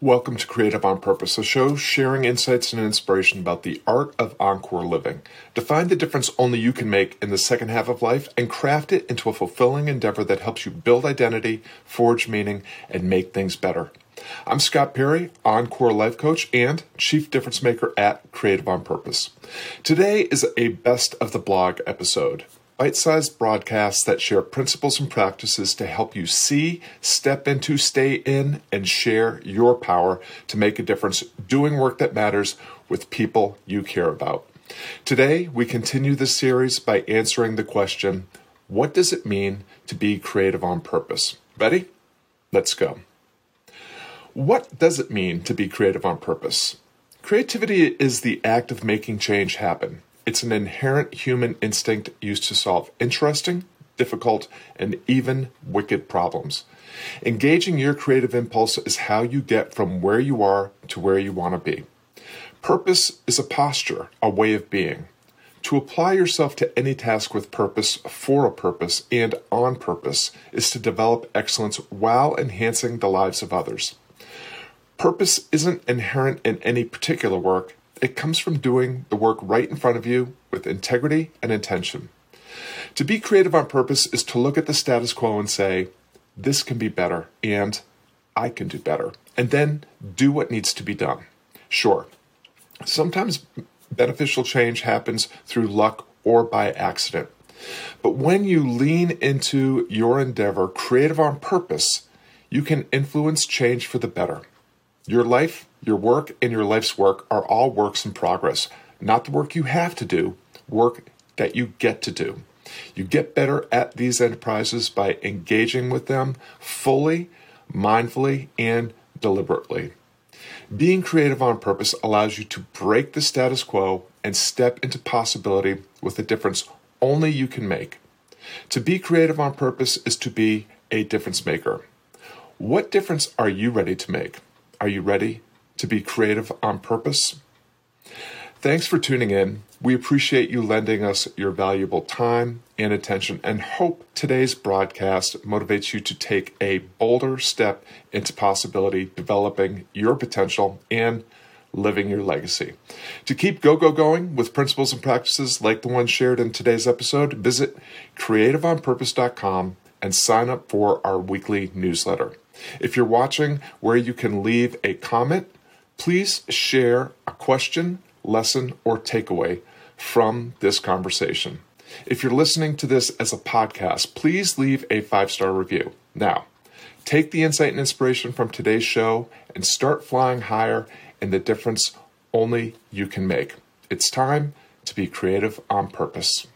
Welcome to Creative on Purpose, a show sharing insights and inspiration about the art of encore living. Define the difference only you can make in the second half of life and craft it into a fulfilling endeavor that helps you build identity, forge meaning, and make things better. I'm Scott Perry, Encore Life Coach and Chief Difference Maker at Creative on Purpose. Today is a best of the blog episode bite sized broadcasts that share principles and practices to help you see, step into, stay in, and share your power to make a difference doing work that matters with people you care about. Today, we continue this series by answering the question What does it mean to be creative on purpose? Ready? Let's go. What does it mean to be creative on purpose? Creativity is the act of making change happen. It's an inherent human instinct used to solve interesting, difficult, and even wicked problems. Engaging your creative impulse is how you get from where you are to where you want to be. Purpose is a posture, a way of being. To apply yourself to any task with purpose, for a purpose, and on purpose is to develop excellence while enhancing the lives of others. Purpose isn't inherent in any particular work, it comes from doing the work right in front of you with integrity and intention. To be creative on purpose is to look at the status quo and say, this can be better, and I can do better, and then do what needs to be done. Sure, sometimes beneficial change happens through luck or by accident. But when you lean into your endeavor creative on purpose, you can influence change for the better. Your life, your work, and your life's work are all works in progress, not the work you have to do, work that you get to do. You get better at these enterprises by engaging with them fully, mindfully, and deliberately. Being creative on purpose allows you to break the status quo and step into possibility with a difference only you can make. To be creative on purpose is to be a difference maker. What difference are you ready to make? Are you ready to be creative on purpose? Thanks for tuning in. We appreciate you lending us your valuable time and attention and hope today's broadcast motivates you to take a bolder step into possibility, developing your potential, and living your legacy. To keep Go Go going with principles and practices like the one shared in today's episode, visit creativeonpurpose.com and sign up for our weekly newsletter. If you're watching where you can leave a comment, please share a question, lesson, or takeaway from this conversation. If you're listening to this as a podcast, please leave a five star review. Now, take the insight and inspiration from today's show and start flying higher in the difference only you can make. It's time to be creative on purpose.